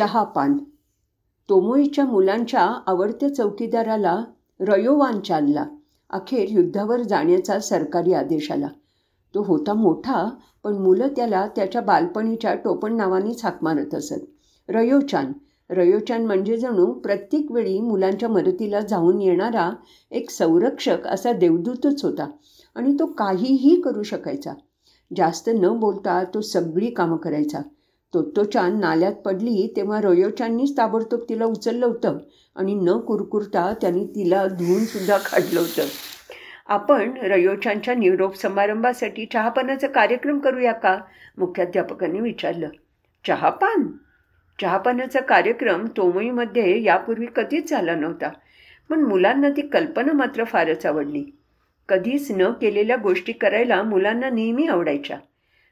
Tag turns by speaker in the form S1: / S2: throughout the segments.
S1: चहापान तोमोईच्या मुलांच्या आवडत्या चौकीदाराला रयोवान चालला. अखेर युद्धावर जाण्याचा सरकारी आदेश आला. तो होता मोठा पण मुलं त्याला त्याच्या बालपणीच्या टोपण नावानेच हाक मारत असत. रयोचान. रयोचान म्हणजे जणू प्रत्येक वेळी मुलांच्या मदतीला जाऊन येणारा एक संरक्षक असा देवदूतच होता आणि तो काहीही करू शकायचा. जास्त न बोलता तो सगळी कामं करायचा. तोत्तोचान नाल्यात पडली तेव्हा रोयोचाननीच ताबडतोब तिला उचललं होतं आणि न कुरकुरता त्यांनी तिला धुवूनसुद्धा काढलं होतं. आपण रयोचानच्या निरोप समारंभासाठी चहापानाचा कार्यक्रम करूया का? मुख्याध्यापकांनी विचारलं. चहापान? चहापानाचा कार्यक्रम तोमईमध्ये यापूर्वी कधीच झाला नव्हता पण मुलांना ती कल्पना मात्र फारच आवडली. कधीच न केलेल्या गोष्टी करायला मुलांना नेहमी आवडायच्या.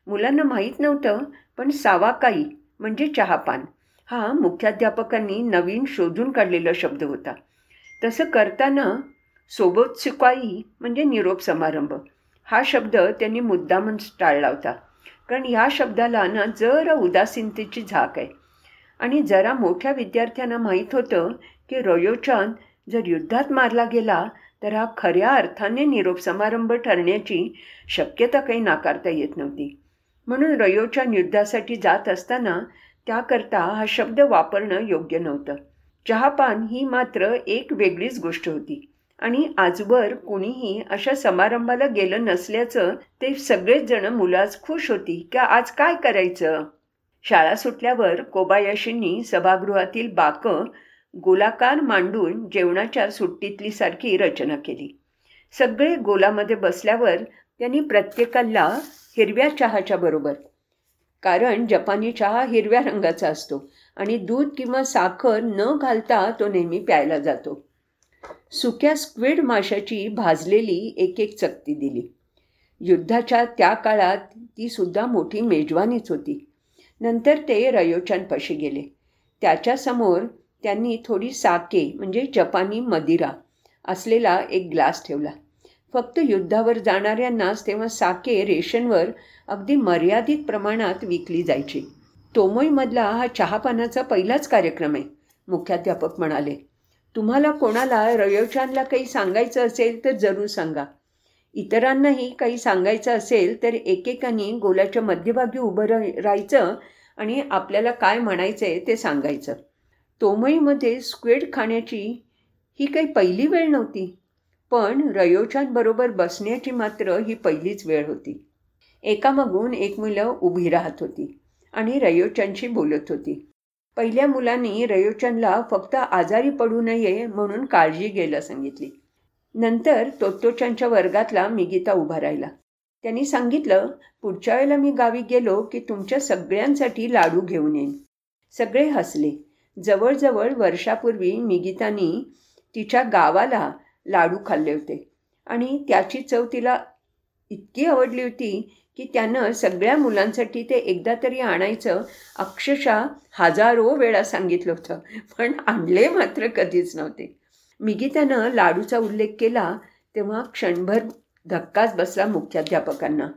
S1: मुलांना माहीत नव्हतं पण सावाकाई म्हणजे चहापान. हा मुख्याध्यापकांनी नवीन शोधून काढलेला शब्द होता. तसं करताना सोबत सुकाई म्हणजे निरोप समारंभ हा शब्द त्यांनी मुद्दामून टाळला होता. कारण ह्या शब्दाला ना जरा उदासीनतेची झाक आहे. आणि जरा मोठ्या विद्यार्थ्यांना माहीत होतं की रयोचांद जर युद्धात मारला गेला तर हा खऱ्या अर्थाने निरोप समारंभ ठरण्याची शक्यता काही नाकारता येत नव्हती. म्हणून रयोच्या युद्धासाठी जात असताना त्याकरता हा शब्द वापरणं योग्य नव्हतं. चहापान ही मात्र एक वेगळीच गोष्ट होती आणि आजवर कुणीही अशा समारंभाला गेलं नसल्याचं ते सगळेच जण मुलाच खुश होती की आज काय करायचं? शाळा सुटल्यावर कोबायाशींनी सभागृहातील बाकं गोलाकार मांडून जेवणाच्या सुट्टीतली सारखी रचना केली. सगळे गोलामध्ये बसल्यावर त्यांनी प्रत्येकाला हिरव्या चहाच्या बरोबर. कारण जपानी चहा हिरव्या रंगाचा असतो आणि दूध किंवा साखर न घालता तो नेहमी प्यायला जातो. सुक्या स्क्विड माशाची भाजलेली एक एक चकती दिली. युद्धाच्या त्या काळात ती सुद्धा मोठी मेजवानीच होती. नंतर ते रयोचांपाशी गेले. त्याच्यासमोर त्यांनी थोडी साके म्हणजे जपानी मदिरा असलेला एक ग्लास ठेवला. फक्त युद्धावर जाणाऱ्यांनाच तेव्हा साके रेशनवर अगदी मर्यादित प्रमाणात विकली जायची. तोमईमधला हा चहापानाचा पहिलाच कार्यक्रम आहे मुख्याध्यापक म्हणाले. तुम्हाला कोणाला रयोचानला काही सांगायचं असेल तर जरूर सांगा. इतरांनाही काही सांगायचं असेल तर एकेकानी गोलाच्या मध्यभागी उभं राहायचं आणि आपल्याला काय म्हणायचं आहे ते सांगायचं. तोमईमध्ये स्क्वेड खाण्याची ही काही पहिली वेळ नव्हती. पण रयोचांबरोबर बसण्याची मात्र ही पहिलीच वेळ होती. एकामागून एक मुलं उभी राहत होती आणि रयोचांशी बोलत होती. पहिल्या मुलांनी रयोचनला फक्त आजारी पडू नये म्हणून काळजी घ्यायला सांगितली. नंतर तोत्तोचांच्या वर्गातला मिगीता उभा राहिला. त्यांनी सांगितलं पुढच्या वेळेला मी गावी गेलो की तुमच्या सगळ्यांसाठी लाडू घेऊन येईन. सगळे हसले. जवळजवळ वर्षापूर्वी मिगीतानी तिच्या गावाला लाडू खाल्ले होते. आणि त्याची चव तिला इतकी आवडली होती की त्यानं सगळ्या मुलांसाठी ते एकदा तरी आणायचं अक्षरशः हजारो वेळा सांगितलं होतं. पण आणले मात्र कधीच नव्हते. मिगीतानं लाडूचा उल्लेख केला तेव्हा क्षणभर धक्काच बसला मुख्याध्यापकांना.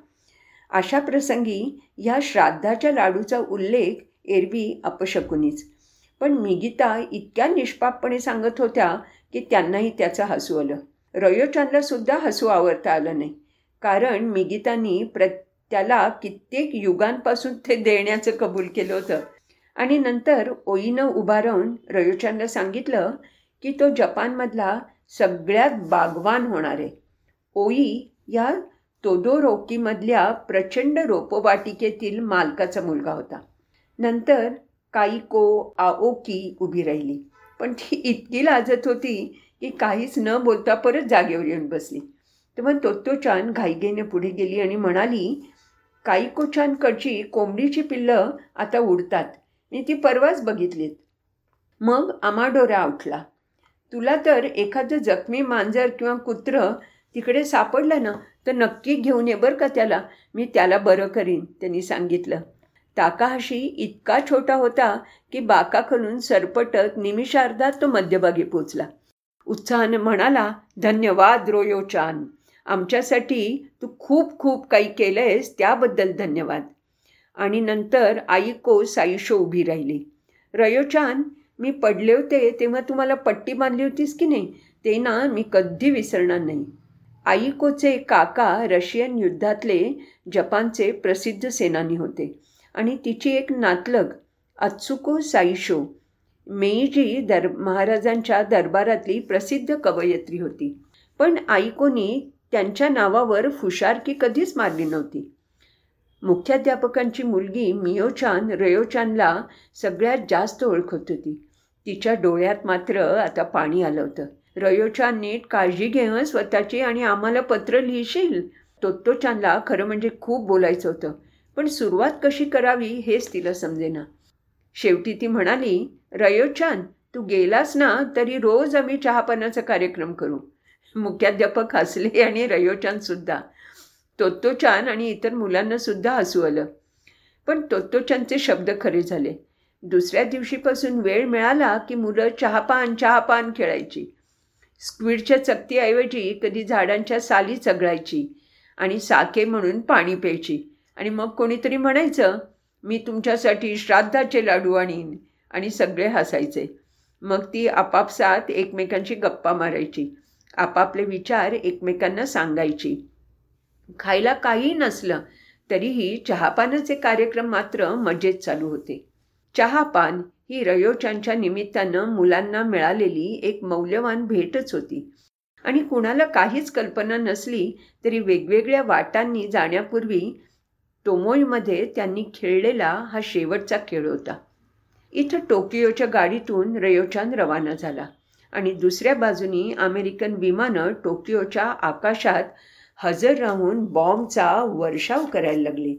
S1: अशा प्रसंगी ह्या श्राद्धाच्या लाडूचा उल्लेख एरवी अपशकुनीच. पण मिगिता इतक्या निष्पापपणे सांगत होत्या की त्यांनाही त्याचं हसू आलं. रयोचानला सुद्धा हसू आवरता आलं नाही. कारण मिगितांनी प्र त्याला कित्येक युगांपासून ते देण्याचं कबूल केलं होतं. आणि नंतर ओईनं उभा राहून रयोचानला सांगितलं की तो जपानमधला सगळ्यात बागवान होणार आहे. ओई या तोदोरोकीमधल्या प्रचंड रोपवाटिकेतील मालकाचा मुलगा होता. नंतर काईको आओकी उभी राहिली. पण ती इतकी लाजत होती की काहीच न बोलता परत जागेवर येऊन बसली. तेव्हा तोत्तोचान घाईगेने पुढे गेली आणि म्हणाली काईकोचानकडची कोंबडीची पिल्लं आता उडतात. मी ती परवाच बघितलीत. मग आमाडोरा उठला. तुला तर एखादं जखमी मांजर किंवा कुत्रं तिकडे सापडलं ना तर नक्की घेऊन ये बरं का त्याला. मी त्याला बरं करीन त्यांनी सांगितलं. ताकाहाशी इतका छोटा होता की बाकाखलून सरपटत निमिषार्धात तो मध्यभागी पोचला. उत्साहानं म्हणाला धन्यवाद रोयोचान. आमच्यासाठी तू खूप खूप काही केलंयस त्याबद्दल धन्यवाद. आणि नंतर आईको साईशो उभी राहिली. रयोचान मी पडले होते तेव्हा तुम्हाला पट्टी बांधली होतीस की नाही? ते ना मी कधी विसरणार नाही. आईकोचे काका रशियन युद्धातले जपानचे प्रसिद्ध सेनानी होते. आणि तिची एक नातलग अत्सुको साईशो मेईजी दर महाराजांच्या दरबारातली प्रसिद्ध कवयित्री होती. पण आईकोनी त्यांच्या नावावर फुशारकी कधीच मारली नव्हती. मुख्याध्यापकांची मुलगी मियोचान रयोचानला सगळ्यात जास्त ओळखत होती. तिच्या डोळ्यात मात्र आता पाणी आलं होतं. रयोचान नीट काळजी घेणं स्वतःची आणि आम्हाला पत्र लिहिशील? तोत्तोचानला खरं म्हणजे खूप बोलायचं होतं. पण सुरुवात कशी करावी हेच तिला समजेना. शेवटी ती म्हणाली रयोचान तू गेलास ना तरी रोज आम्ही चहापानाचा कार्यक्रम करू. मुख्याध्यापक हसले आणि रयोचानसुद्धा तोत्तोचान आणि इतर मुलांनासुद्धा हसू आलं. पण तोत्तोचानचे शब्द खरे झाले. दुसऱ्या दिवशीपासून वेळ मिळाला की मुलं चहापान चहापान खेळायची. स्क्विडच्या चकतीऐवजी कधी झाडांच्या साली चगळायची आणि साके म्हणून पाणी प्यायची. आणि मग कोणीतरी म्हणायचं मी तुमच्यासाठी श्राद्धाचे लाडू आणीन. आणि सगळे हसायचे. मग ती आपापसात एकमेकांची गप्पा मारायची. आपापले विचार एकमेकांना सांगायची. खायला काही नसलं तरीही चहापानाचे कार्यक्रम मात्र मजेत चालू होते. चहापान ही रयोचांच्या निमित्तानं मुलांना मिळालेली एक मौल्यवान भेटच होती. आणि कुणाला काहीच कल्पना नसली तरी वेगवेगळ्या वाटांनी जाण्यापूर्वी टोमोईमध्ये त्यांनी खेळलेला हा शेवटचा खेळ होता. इथं टोकियोच्या गाडीतून रयोचान रवाना झाला आणि दुसऱ्या बाजूनी अमेरिकन विमानं टोकियोच्या आकाशात हजर राहून बॉम्बचा वर्षाव करायला लागली.